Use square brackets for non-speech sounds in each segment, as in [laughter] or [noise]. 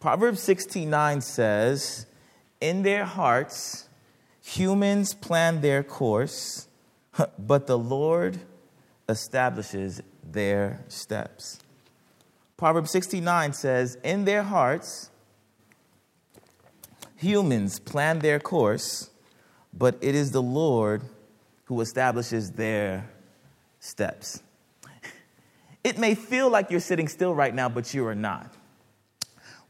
Proverbs 16:9 says, "In their hearts humans plan their course, [laughs] but the Lord establishes their steps." Proverbs 69 says, "In their hearts humans plan their course, but it is the Lord who establishes their steps." [laughs] It may feel like you're sitting still right now, but you are not.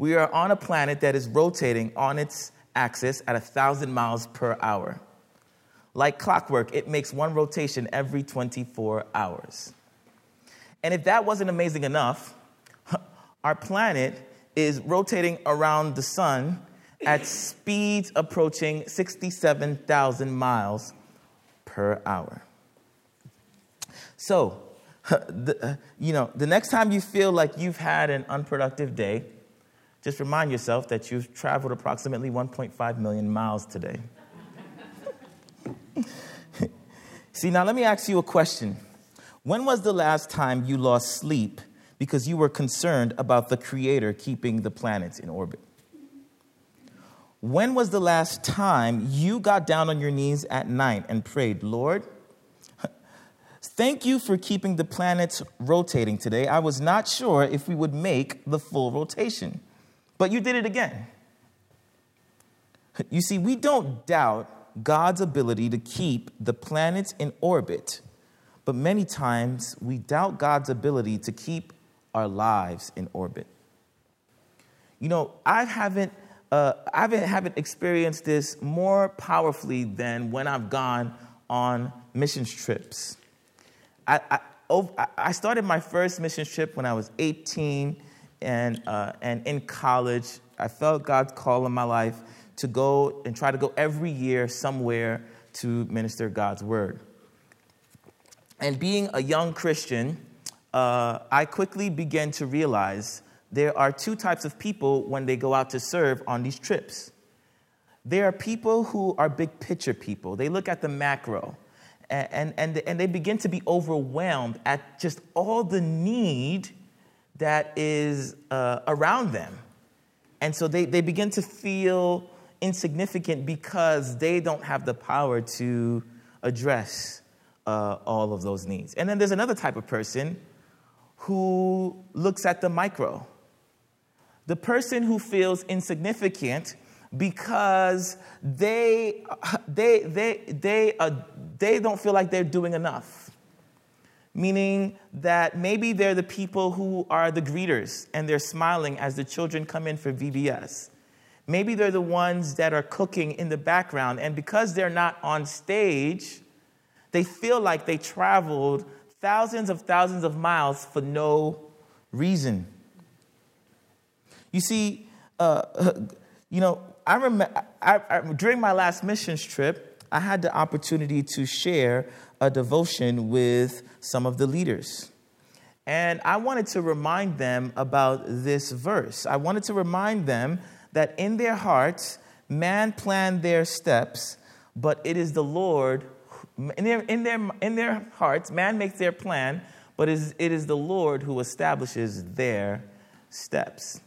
We are on a planet that is rotating on its axis at 1,000 miles per hour. Like clockwork, it makes one rotation every 24 hours. And if that wasn't amazing enough, [laughs] our planet is rotating around the sun at speeds approaching 67,000 miles per hour. So, [laughs] the, you know, the next time you feel like you've had an unproductive day, just remind yourself that you've traveled approximately 1.5 million miles today. [laughs] See, now let me ask you a question. When was the last time you lost sleep because you were concerned about the Creator keeping the planets in orbit? When was the last time you got down on your knees at night and prayed, Lord, thank you for keeping the planets rotating today? I was not sure if we would make the full rotation. But you did it again. You see, we don't doubt God's ability to keep the planets in orbit, but many times we doubt God's ability to keep our lives in orbit. You know, I haven't, uh, I haven't, haven't experienced this more powerfully than when I've gone on missions trips. I, I, I started my first mission trip when I was 18 and, uh, and in college, I felt God's call in my life to go and try to go every year somewhere to minister God's word. And being a young Christian, uh, I quickly began to realize there are two types of people when they go out to serve on these trips. There are people who are big picture people, they look at the macro. And, and, and they begin to be overwhelmed at just all the need that is uh, around them. And so they, they begin to feel insignificant because they don't have the power to address uh, all of those needs. And then there's another type of person who looks at the micro. The person who feels insignificant because they, they, they, they, uh, they don't feel like they're doing enough meaning that maybe they're the people who are the greeters and they're smiling as the children come in for VBS. Maybe they're the ones that are cooking in the background, and because they're not on stage, they feel like they traveled thousands of thousands of miles for no reason. You see, uh, [laughs] you know, I remember I, I, during my last missions trip, I had the opportunity to share a devotion with some of the leaders. And I wanted to remind them about this verse. I wanted to remind them that in their hearts, man planned their steps, but it is the Lord, in their, in their, in their hearts, man makes their plan, but it is the Lord who establishes their steps.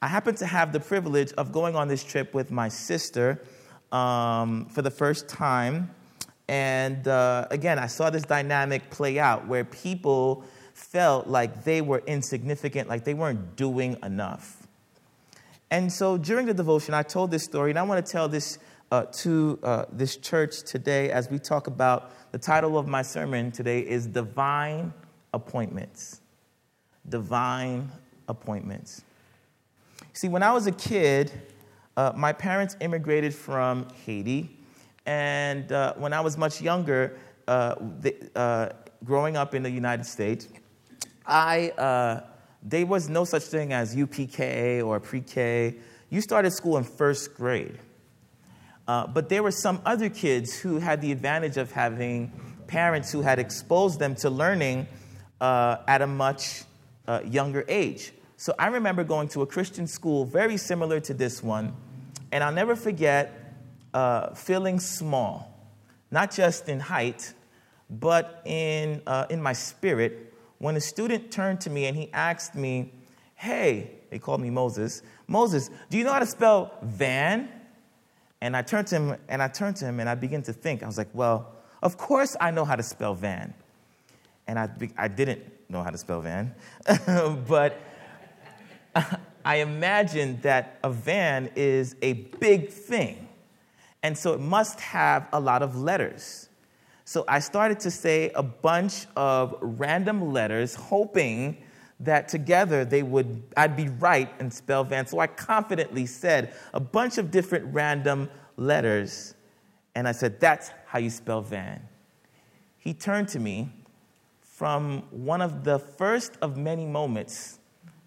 I happen to have the privilege of going on this trip with my sister um, for the first time and uh, again, I saw this dynamic play out where people felt like they were insignificant, like they weren't doing enough. And so during the devotion, I told this story, and I want to tell this uh, to uh, this church today as we talk about the title of my sermon today is Divine Appointments. Divine Appointments. See, when I was a kid, uh, my parents immigrated from Haiti and uh, when I was much younger, uh, the, uh, growing up in the United States, I, uh, there was no such thing as UPK or pre K. You started school in first grade. Uh, but there were some other kids who had the advantage of having parents who had exposed them to learning at a much younger age. So I remember going to a Christian school very similar to this one, and I'll never forget uh, feeling small, not just in height, but in, uh, in my spirit, when a student turned to me and he asked me, Hey, they called me Moses. Moses, do you know how to spell van? And I turned to him and I turned to him and I began to think. I was like, well, of course I know how to spell van. And I, I didn't know how to spell van, [laughs] but [laughs] I imagined that a van is a big thing. And so it must have a lot of letters. So I started to say a bunch of random letters, hoping that together they would, I'd be right and spell van. So I confidently said a bunch of different random letters. And I said, That's how you spell van. He turned to me from one of the first of many moments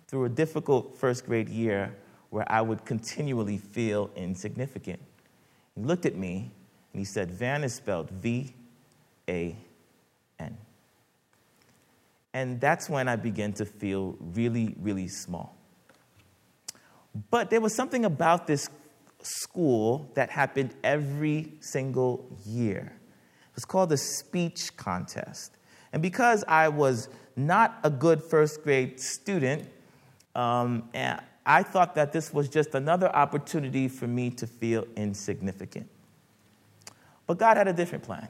through a difficult first grade year where I would continually feel insignificant. He looked at me and he said, Van is spelled V A N. And that's when I began to feel really, really small. But there was something about this school that happened every single year. It was called the speech contest. And because I was not a good first grade student, um, I thought that this was just another opportunity for me to feel insignificant. But God had a different plan.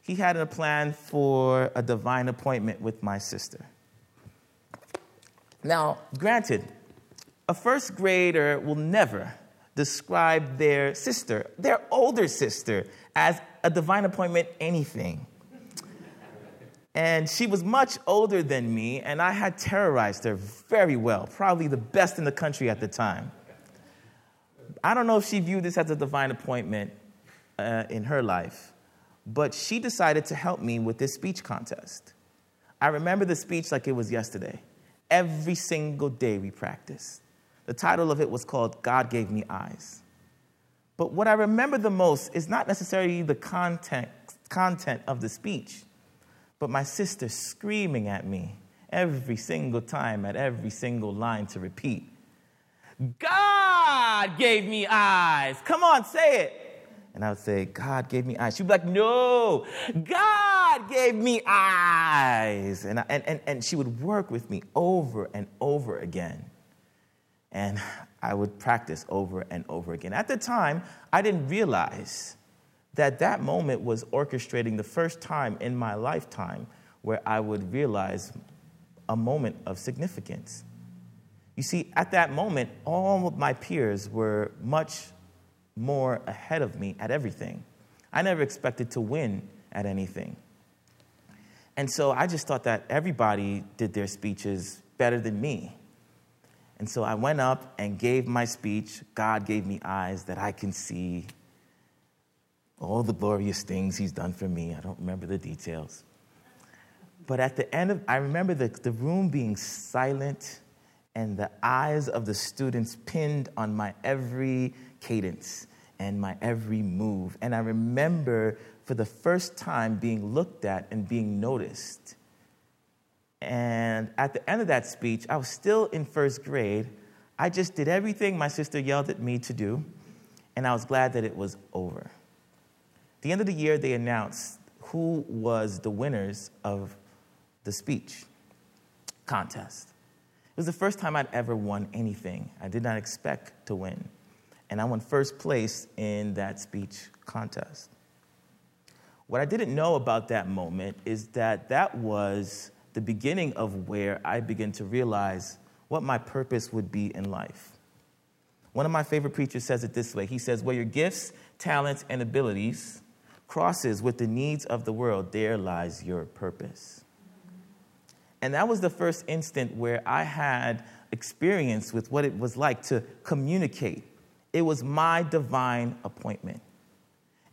He had a plan for a divine appointment with my sister. Now, granted, a first grader will never describe their sister, their older sister, as a divine appointment anything. And she was much older than me, and I had terrorized her very well, probably the best in the country at the time. I don't know if she viewed this as a divine appointment uh, in her life, but she decided to help me with this speech contest. I remember the speech like it was yesterday. Every single day we practiced. The title of it was called God Gave Me Eyes. But what I remember the most is not necessarily the content, content of the speech, but my sister screaming at me every single time at every single line to repeat God gave me eyes. Come on, say it. And I would say, God gave me eyes. She'd be like, No, God gave me eyes. And, I, and, and, and she would work with me over and over again. And I would practice over and over again. At the time, I didn't realize that that moment was orchestrating the first time in my lifetime where I would realize a moment of significance. You see, at that moment, all of my peers were much more ahead of me at everything. I never expected to win at anything. And so I just thought that everybody did their speeches better than me. And so I went up and gave my speech. God gave me eyes that I can see all the glorious things He's done for me. I don't remember the details. But at the end of, I remember the, the room being silent and the eyes of the students pinned on my every cadence and my every move. And I remember for the first time being looked at and being noticed. And at the end of that speech, I was still in first grade. I just did everything my sister yelled at me to do, and I was glad that it was over. At the end of the year, they announced who was the winners of the speech contest. It was the first time I'd ever won anything. I did not expect to win and I won first place in that speech contest. What I didn't know about that moment is that that was the beginning of where I began to realize what my purpose would be in life. One of my favorite preachers says it this way He says, Where your gifts, talents, and abilities crosses with the needs of the world, there lies your purpose. And that was the first instant where I had experience with what it was like to communicate it was my divine appointment.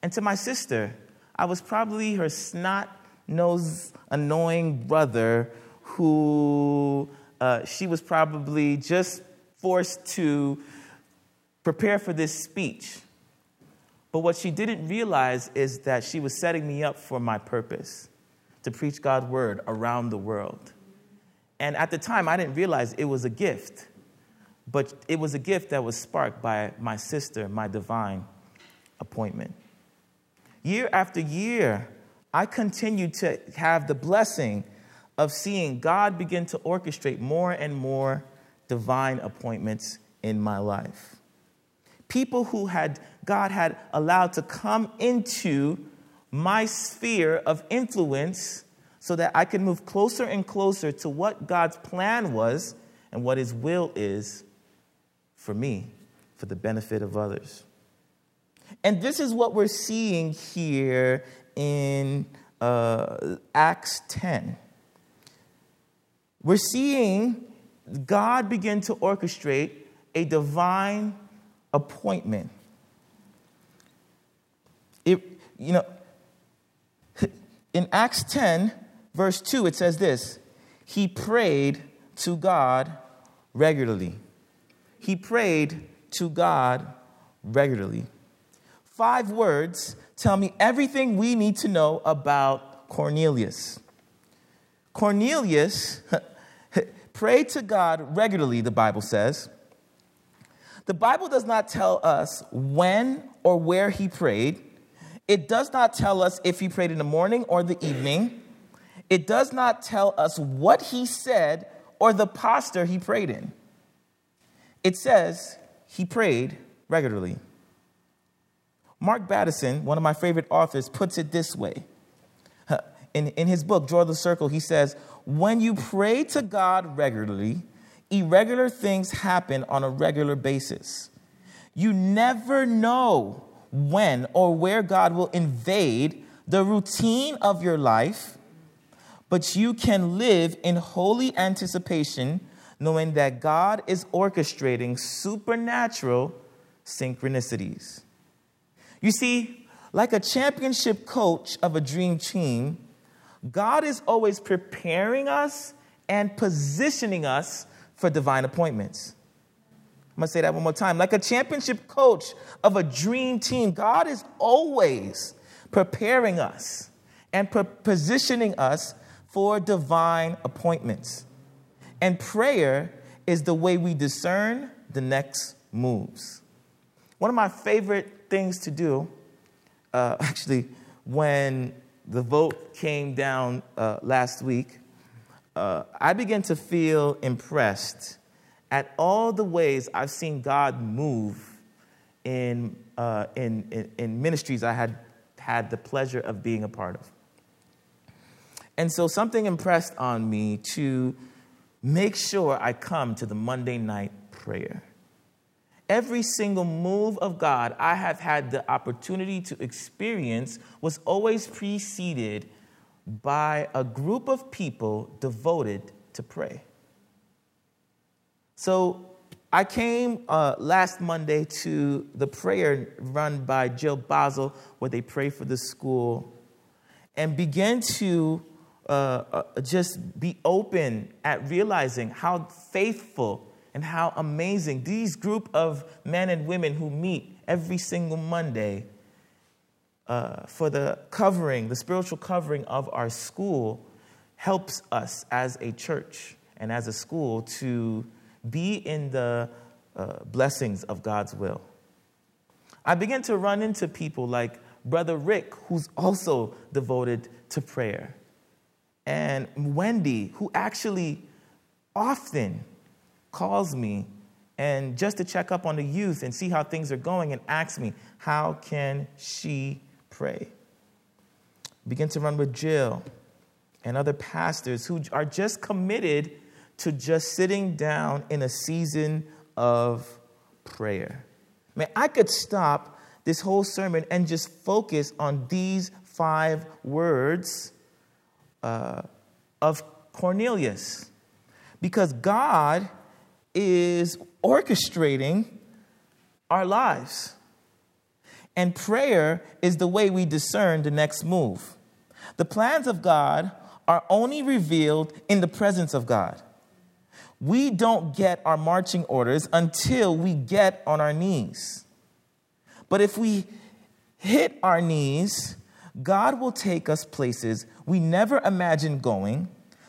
And to my sister, I was probably her snot nosed, annoying brother who uh, she was probably just forced to prepare for this speech. But what she didn't realize is that she was setting me up for my purpose to preach God's word around the world. And at the time, I didn't realize it was a gift. But it was a gift that was sparked by my sister, my divine appointment. Year after year, I continued to have the blessing of seeing God begin to orchestrate more and more divine appointments in my life. People who had God had allowed to come into my sphere of influence so that I could move closer and closer to what God's plan was and what His will is for me, for the benefit of others. And this is what we're seeing here in uh, Acts 10. We're seeing God begin to orchestrate a divine appointment. It, you know, [laughs] in Acts 10, verse 2, it says this He prayed to God regularly. He prayed to God regularly. Five words tell me everything we need to know about Cornelius. Cornelius [laughs] prayed to God regularly, the Bible says. The Bible does not tell us when or where he prayed. It does not tell us if he prayed in the morning or the evening. It does not tell us what he said or the posture he prayed in. It says he prayed regularly. Mark Batterson, one of my favorite authors, puts it this way. In, in his book, Draw the Circle, he says, When you pray to God regularly, irregular things happen on a regular basis. You never know when or where God will invade the routine of your life, but you can live in holy anticipation, knowing that God is orchestrating supernatural synchronicities. You see, like a championship coach of a dream team, God is always preparing us and positioning us for divine appointments. I'm gonna say that one more time. Like a championship coach of a dream team, God is always preparing us and positioning us for divine appointments. And prayer is the way we discern the next moves. One of my favorite things to do, uh, [laughs] actually, when the vote came down uh, last week, uh, I began to feel impressed at all the ways I've seen God move in, uh, in, in, in ministries I had had the pleasure of being a part of. And so something impressed on me to make sure I come to the Monday night prayer. Every single move of God I have had the opportunity to experience was always preceded by a group of people devoted to pray. So I came uh, last Monday to the prayer run by Jill Basel, where they pray for the school, and began to uh, uh, just be open at realizing how faithful and how amazing these group of men and women who meet every single Monday uh, for the covering, the spiritual covering of our school, helps us as a church and as a school to be in the uh, blessings of God's will. I begin to run into people like Brother Rick, who's also devoted to prayer, and Wendy, who actually often calls me and just to check up on the youth and see how things are going and asks me, How can she pray? Begin to run with Jill and other pastors who are just committed to just sitting down in a season of prayer. Man, I could stop this whole sermon and just focus on these five words uh, of Cornelius. Because God is orchestrating our lives. And prayer is the way we discern the next move. The plans of God are only revealed in the presence of God. We don't get our marching orders until we get on our knees. But if we hit our knees, God will take us places we never imagined going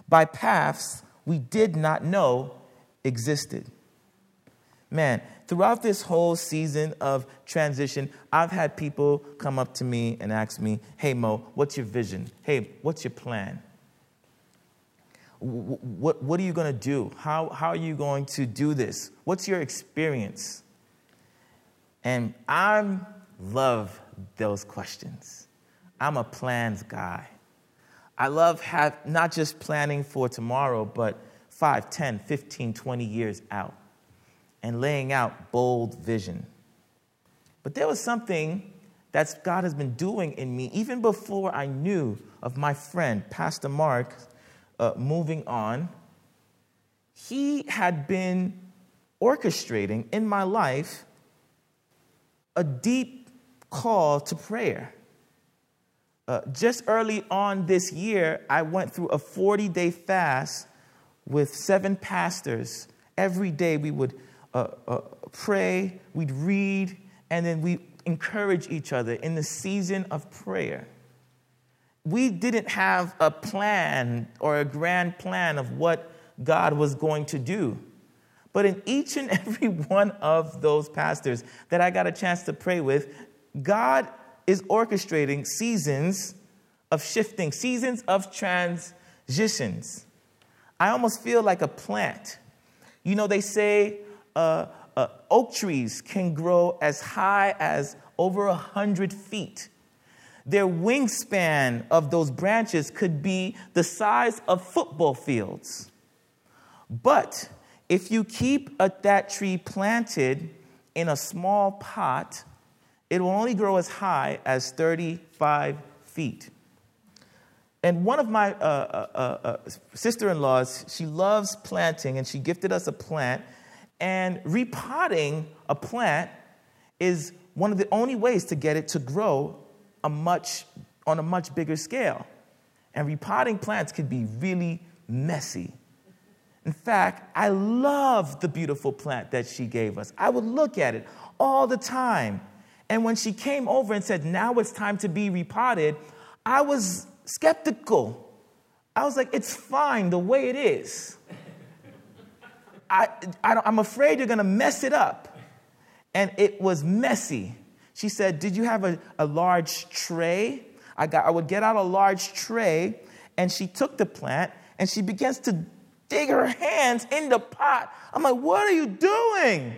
by paths we did not know existed. Man, throughout this whole season of transition, I've had people come up to me and ask me, Hey, Mo, what's your vision? Hey, what's your plan? What, what are you going to do? How, how are you going to do this? What's your experience? And I love those questions. I'm a plans guy. I love have, not just planning for tomorrow, but 5, 10, 15, 20 years out and laying out bold vision. But there was something that God has been doing in me even before I knew of my friend, Pastor Mark, uh, moving on. He had been orchestrating in my life a deep call to prayer. Uh, just early on this year, I went through a 40 day fast with seven pastors. Every day we would uh, uh, pray, we'd read, and then we encourage each other in the season of prayer. We didn't have a plan or a grand plan of what God was going to do. But in each and [laughs] every one of those pastors that I got a chance to pray with, God is orchestrating seasons of shifting, seasons of transitions. I almost feel like a plant. You know, they say uh, uh, oak trees can grow as high as over a hundred feet. Their wingspan of those branches could be the size of football fields. But if you keep a, that tree planted in a small pot, it will only grow as high as 35 feet. And one of my uh, uh, uh, uh sister in laws, she loves planting, and she gifted us a plant. And repotting a plant is one of the only ways to get it to grow a much, on a much bigger scale. And repotting plants can be really messy. In fact, I love the beautiful plant that she gave us. I would look at it all the time and when she came over and said, Now it's time to be repotted, I was skeptical. I was like, It's fine the way it is. I, I am afraid you're going to mess it up. And it was messy. She said, Did you have a, a large tray? I, got, I would get out a large tray, and she took the plant and she begins to dig her hands in the pot. I'm like, What are you doing?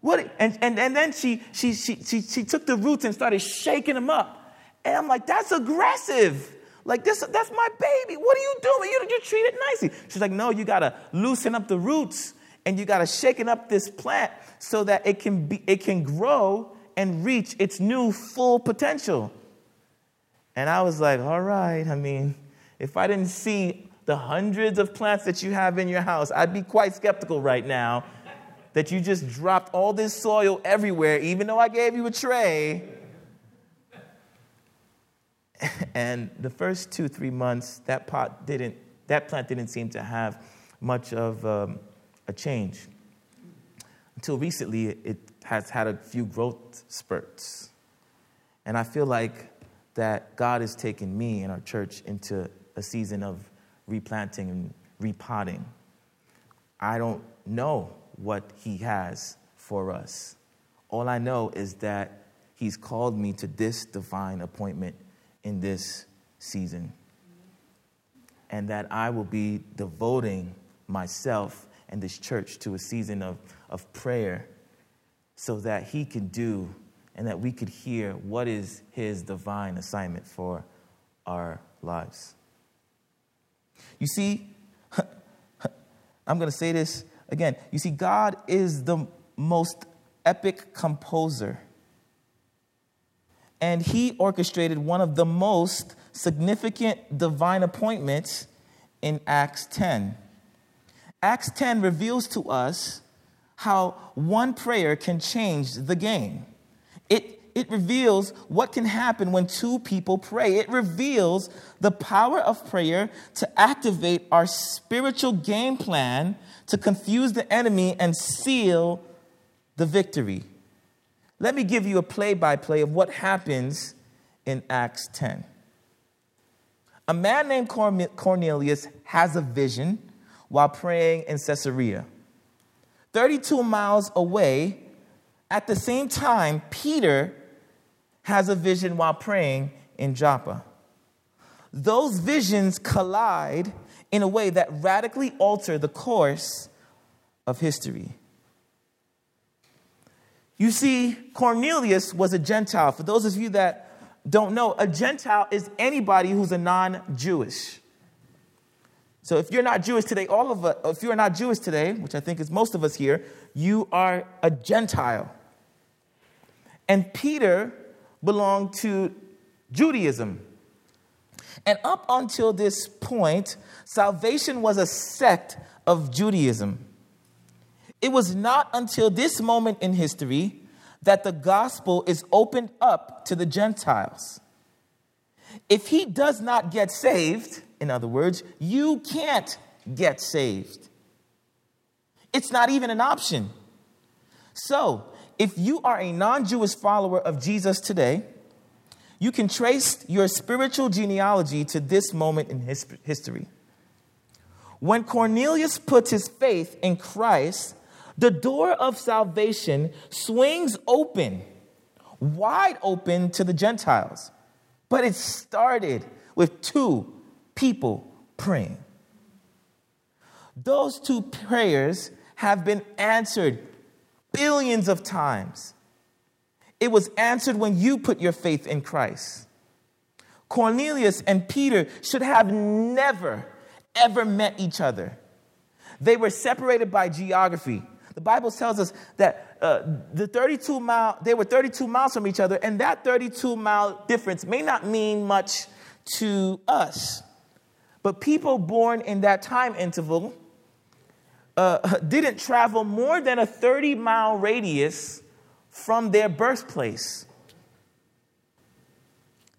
What? And, and, and then she, she, she, she, she took the roots and started shaking them up. And I'm like, that's aggressive. Like, this, that's my baby. What are you doing? You, you treat it nicely. She's like, no, you got to loosen up the roots and you got to shaken up this plant so that it can, be, it can grow and reach its new full potential. And I was like, all right, I mean, if I didn't see the hundreds of plants that you have in your house, I'd be quite skeptical right now that you just dropped all this soil everywhere, even though I gave you a tray. [laughs] And the first two, three months, that pot didn't, that plant didn't seem to have much of um, a change. Until recently, it has had a few growth spurts. And I feel like that God has taken me and our church into a season of replanting and repotting. I don't know what He has for us. All I know is that He's called me to this divine appointment in this season. And that I will be devoting myself and this church to a season of, of prayer so that He can do and that we could hear what is His divine assignment for our lives. You see, [laughs] I'm going to say this Again, you see, God is the most epic composer. And he orchestrated one of the most significant divine appointments in Acts 10. Acts 10 reveals to us how one prayer can change the game. It it reveals what can happen when two people pray. It reveals the power of prayer to activate our spiritual game plan to confuse the enemy and seal the victory. Let me give you a play by play of what happens in Acts 10. A man named Cornelius has a vision while praying in Caesarea. 32 miles away, at the same time, Peter has a vision while praying in Joppa. Those visions collide in a way that radically alter the course of history. You see, Cornelius was a Gentile. For those of you that don't know, a Gentile is anybody who's a non Jewish. So if you're not Jewish today, all of us, if you're not Jewish today, which I think is most of us here, you are a Gentile. And Peter belonged to Judaism. And up until this point, salvation was a sect of Judaism. It was not until this moment in history that the gospel is opened up to the Gentiles. If he does not get saved, in other words, you can't get saved. It's not even an option. So, if you are a non Jewish follower of Jesus today, you can trace your spiritual genealogy to this moment in history. When Cornelius puts his faith in Christ, the door of salvation swings open, wide open to the Gentiles. But it started with two people praying. Those two prayers have been answered billions of times. It was answered when you put your faith in Christ. Cornelius and Peter should have never, ever met each other. They were separated by geography. The Bible tells us that uh, the 32 mile, they were 32 miles from each other, and that 32 mile difference may not mean much to us. But people born in that time interval uh, [laughs] didn't travel more than a 30 mile radius from their birthplace.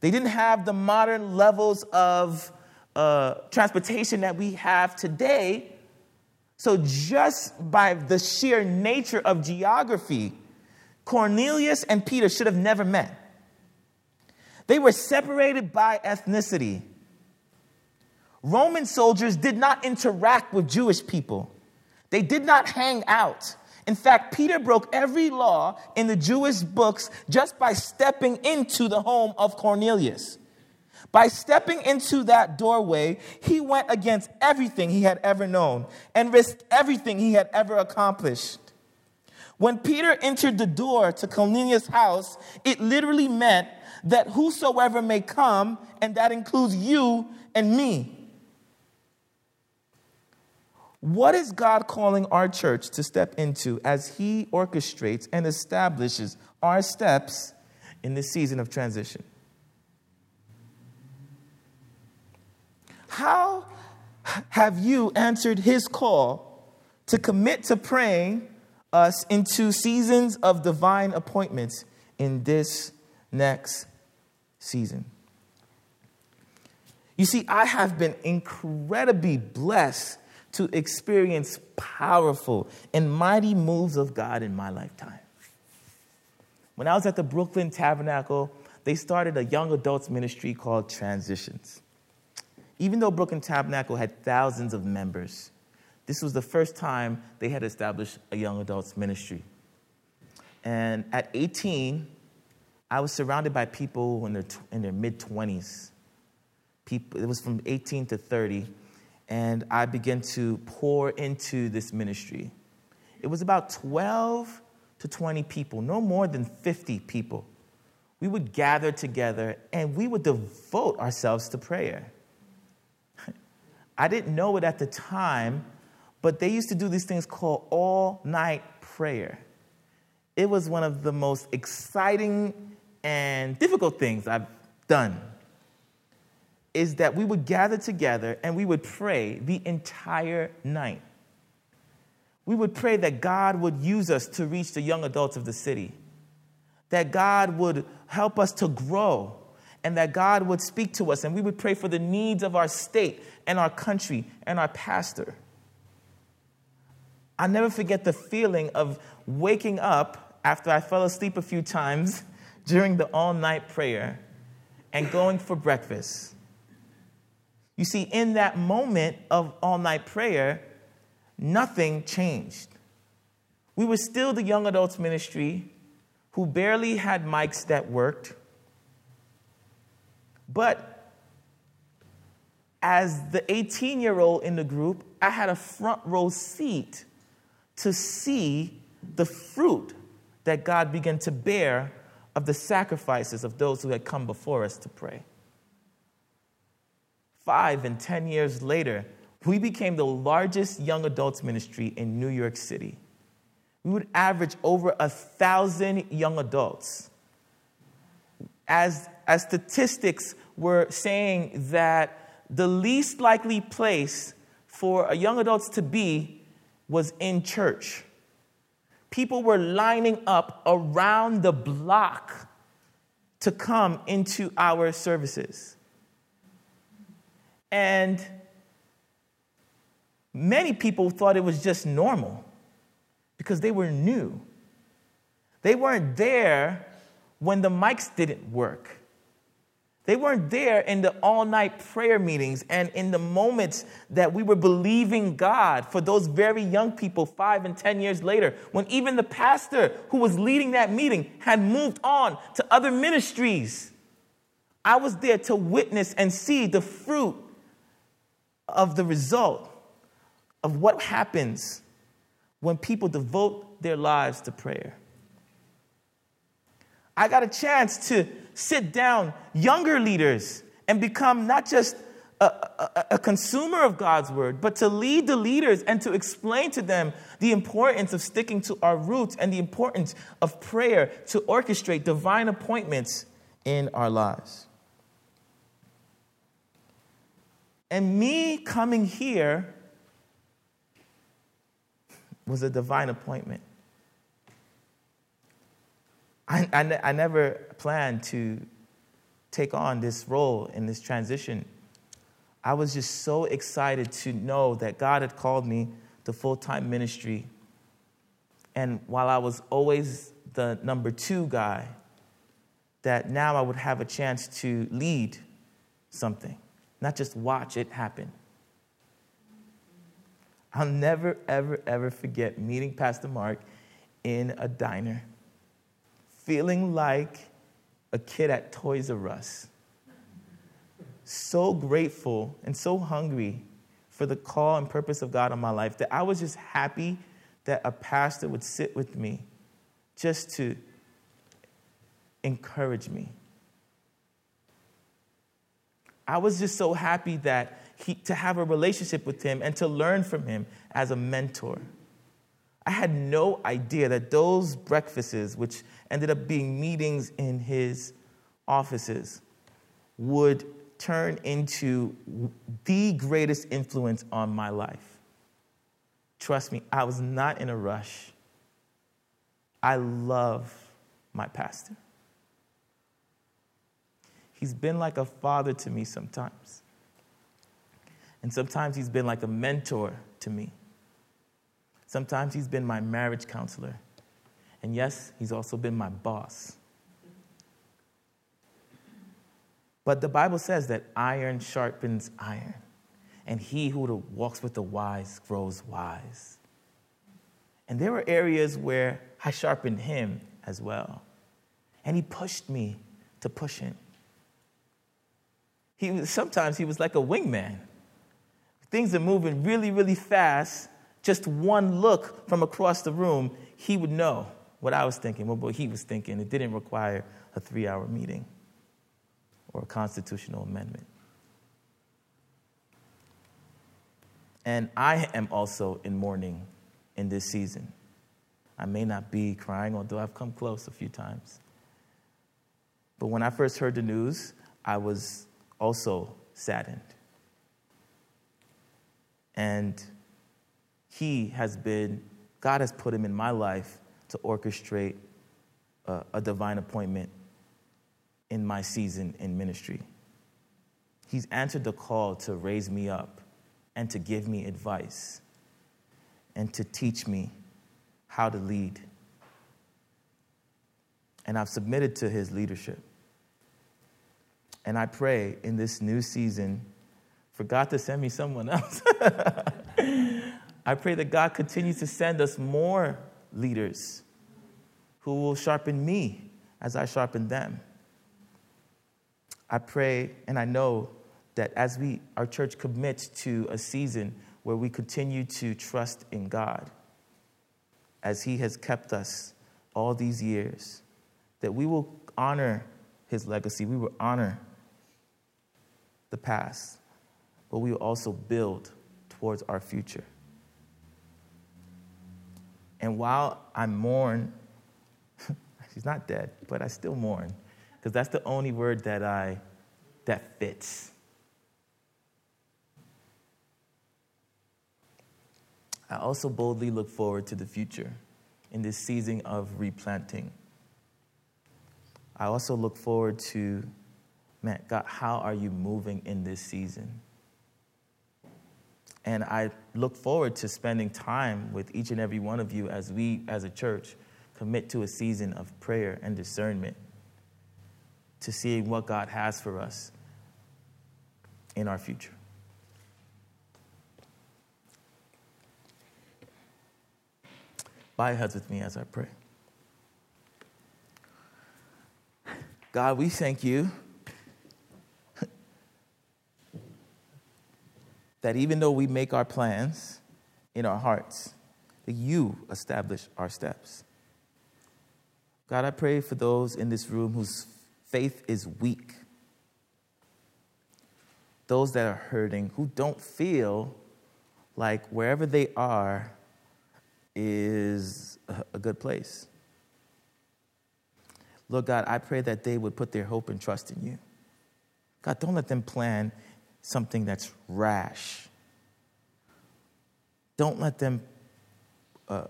They didn't have the modern levels of uh, transportation that we have today. So, just by the sheer nature of geography, Cornelius and Peter should have never met. They were separated by ethnicity. Roman soldiers did not interact with Jewish people, they did not hang out. In fact, Peter broke every law in the Jewish books just by stepping into the home of Cornelius. By stepping into that doorway, he went against everything he had ever known and risked everything he had ever accomplished. When Peter entered the door to Cornelius' house, it literally meant that whosoever may come, and that includes you and me. What is God calling our church to step into as He orchestrates and establishes our steps in this season of transition? How have you answered his call to commit to praying us into seasons of divine appointments in this next season? You see, I have been incredibly blessed to experience powerful and mighty moves of God in my lifetime. When I was at the Brooklyn Tabernacle, they started a young adults ministry called Transitions. Even though Brooklyn Tabernacle had thousands of members, this was the first time they had established a young adults ministry. And at 18, I was surrounded by people in their, in their mid 20s. People, it was from 18 to 30, and I began to pour into this ministry. It was about 12 to 20 people, no more than 50 people. We would gather together and we would devote ourselves to prayer. I didn't know it at the time, but they used to do these things called all night prayer. It was one of the most exciting and difficult things I've done. Is that we would gather together and we would pray the entire night. We would pray that God would use us to reach the young adults of the city, that God would help us to grow and that God would speak to us and we would pray for the needs of our state and our country and our pastor. I never forget the feeling of waking up after I fell asleep a few times [laughs] during the all night prayer and going for breakfast. You see, in that moment of all night prayer, nothing changed. We were still the young adults ministry who barely had mics that worked but as the 18 year old in the group, I had a front row seat to see the fruit that God began to bear of the sacrifices of those who had come before us to pray. Five and 10 years later, we became the largest young adults ministry in New York City. We would average over a thousand young adults. As, as statistics were saying that the least likely place for young adults to be was in church. People were lining up around the block to come into our services. And many people thought it was just normal because they were new. They weren't there when the mics didn't work. They weren't there in the all night prayer meetings and in the moments that we were believing God for those very young people five and 10 years later, when even the pastor who was leading that meeting had moved on to other ministries. I was there to witness and see the fruit of the result of what happens when people devote their lives to prayer. I got a chance to sit down younger leaders and become not just a, a, a, consumer of God's word, but to lead the leaders and to explain to them the importance of sticking to our roots and the importance of prayer to orchestrate divine appointments in our lives. And me coming here was a divine appointment. I, I, I never planned to take on this role in this transition. I was just so excited to know that God had called me to full time ministry. And while I was always the number two guy, that now I would have a chance to lead something, not just watch it happen. I'll never, ever, ever forget meeting Pastor Mark in a diner feeling like a kid at Toys R Us. So grateful and so hungry for the call and purpose of God on my life that I was just happy that a pastor would sit with me just to encourage me. I was just so happy that he, to have a relationship with him and to learn from him as a mentor. I had no idea that those breakfasts, which ended up being meetings in his offices, would turn into the greatest influence on my life. Trust me, I was not in a rush. I love my pastor. He's been like a father to me sometimes. And sometimes he's been like a mentor to me. Sometimes he's been my marriage counselor. And yes, he's also been my boss. But the Bible says that iron sharpens iron, and he who walks with the wise grows wise. And there were areas where I sharpened him as well. And he pushed me to push him. He was, sometimes he was like a wingman. Things are moving really, really fast, just one look from across the room, he would know what I was thinking, what he was thinking. It didn't require a three hour meeting or a constitutional amendment. And I am also in mourning in this season. I may not be crying, although I've come close a few times. But when I first heard the news, I was also saddened. And he has been, God has put him in my life to orchestrate a, a divine appointment in my season in ministry. He's answered the call to raise me up and to give me advice and to teach me how to lead. And I've submitted to his leadership. And I pray in this new season for God to send me someone else. [laughs] I pray that God continues to send us more leaders who will sharpen me as I sharpen them. I pray and I know that as we, our church commits to a season where we continue to trust in God, as He has kept us all these years, that we will honor His legacy, we will honor the past, but we will also build towards our future. And while I mourn, [laughs] she's not dead, but I still mourn, because that's the only word that I that fits. I also boldly look forward to the future in this season of replanting. I also look forward to, man, God, how are you moving in this season? And I look forward to spending time with each and every one of you as we, as a church, commit to a season of prayer and discernment to seeing what God has for us in our future. Bow your heads with me as I pray. God, we thank you that even though we make our plans in our hearts, that you establish our steps. God, I pray for those in this room whose faith is weak, those that are hurting, who don't feel like wherever they are, is a good place. Lord God, I pray that they would put their hope and trust in you. God, don't let them plan something that's rash. Don't let them uh,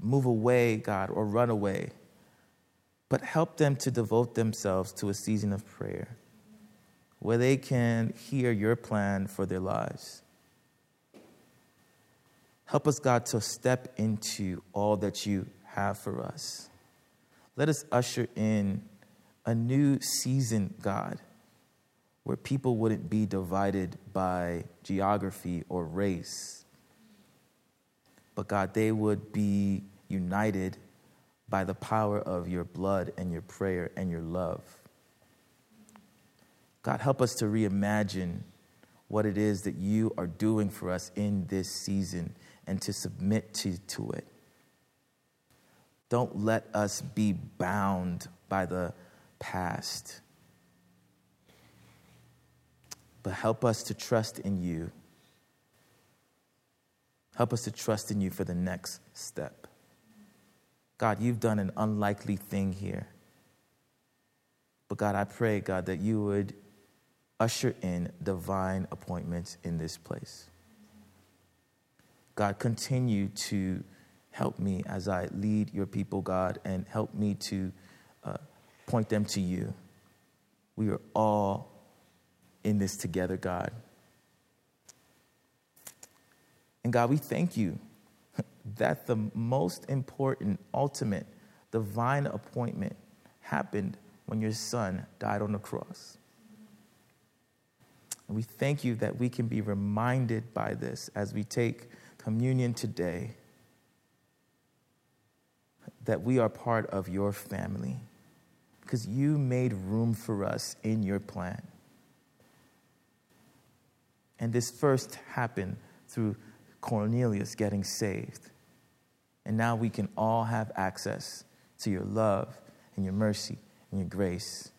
move away, God, or run away, but help them to devote themselves to a season of prayer where they can hear your plan for their lives. Help us, God, to step into all that you have for us. Let us usher in a new season, God, where people wouldn't be divided by geography or race, but God, they would be united by the power of your blood and your prayer and your love. God, help us to reimagine what it is that you are doing for us in this season and to submit to, to it. Don't let us be bound by the past, but help us to trust in you. Help us to trust in you for the next step. God, you've done an unlikely thing here. But God, I pray, God, that you would usher in divine appointments in this place. God, continue to help me as I lead your people, God, and help me to uh, point them to you. We are all in this together, God. And God, we thank you [laughs] that the most important, ultimate, divine appointment happened when your son died on the cross. And we thank you that we can be reminded by this as we take communion today that we are part of your family because you made room for us in your plan. And this first happened through Cornelius getting saved. And now we can all have access to your love and your mercy and your grace.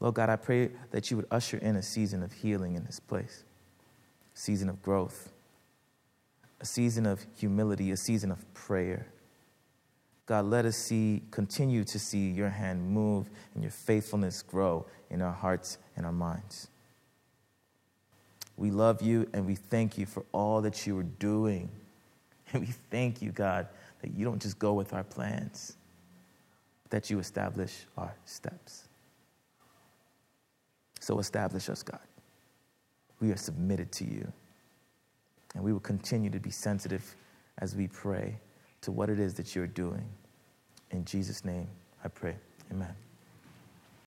Lord God, I pray that you would usher in a season of healing in this place, a season of growth, a season of humility, a season of prayer. God, let us see, continue to see your hand move and your faithfulness grow in our hearts and our minds. We love you and we thank you for all that you are doing. And we thank you, God, that you don't just go with our plans, that you establish our steps. So establish us, God. We are submitted to you. And we will continue to be sensitive as we pray to what it is that you're doing. In Jesus' name, I pray. Amen.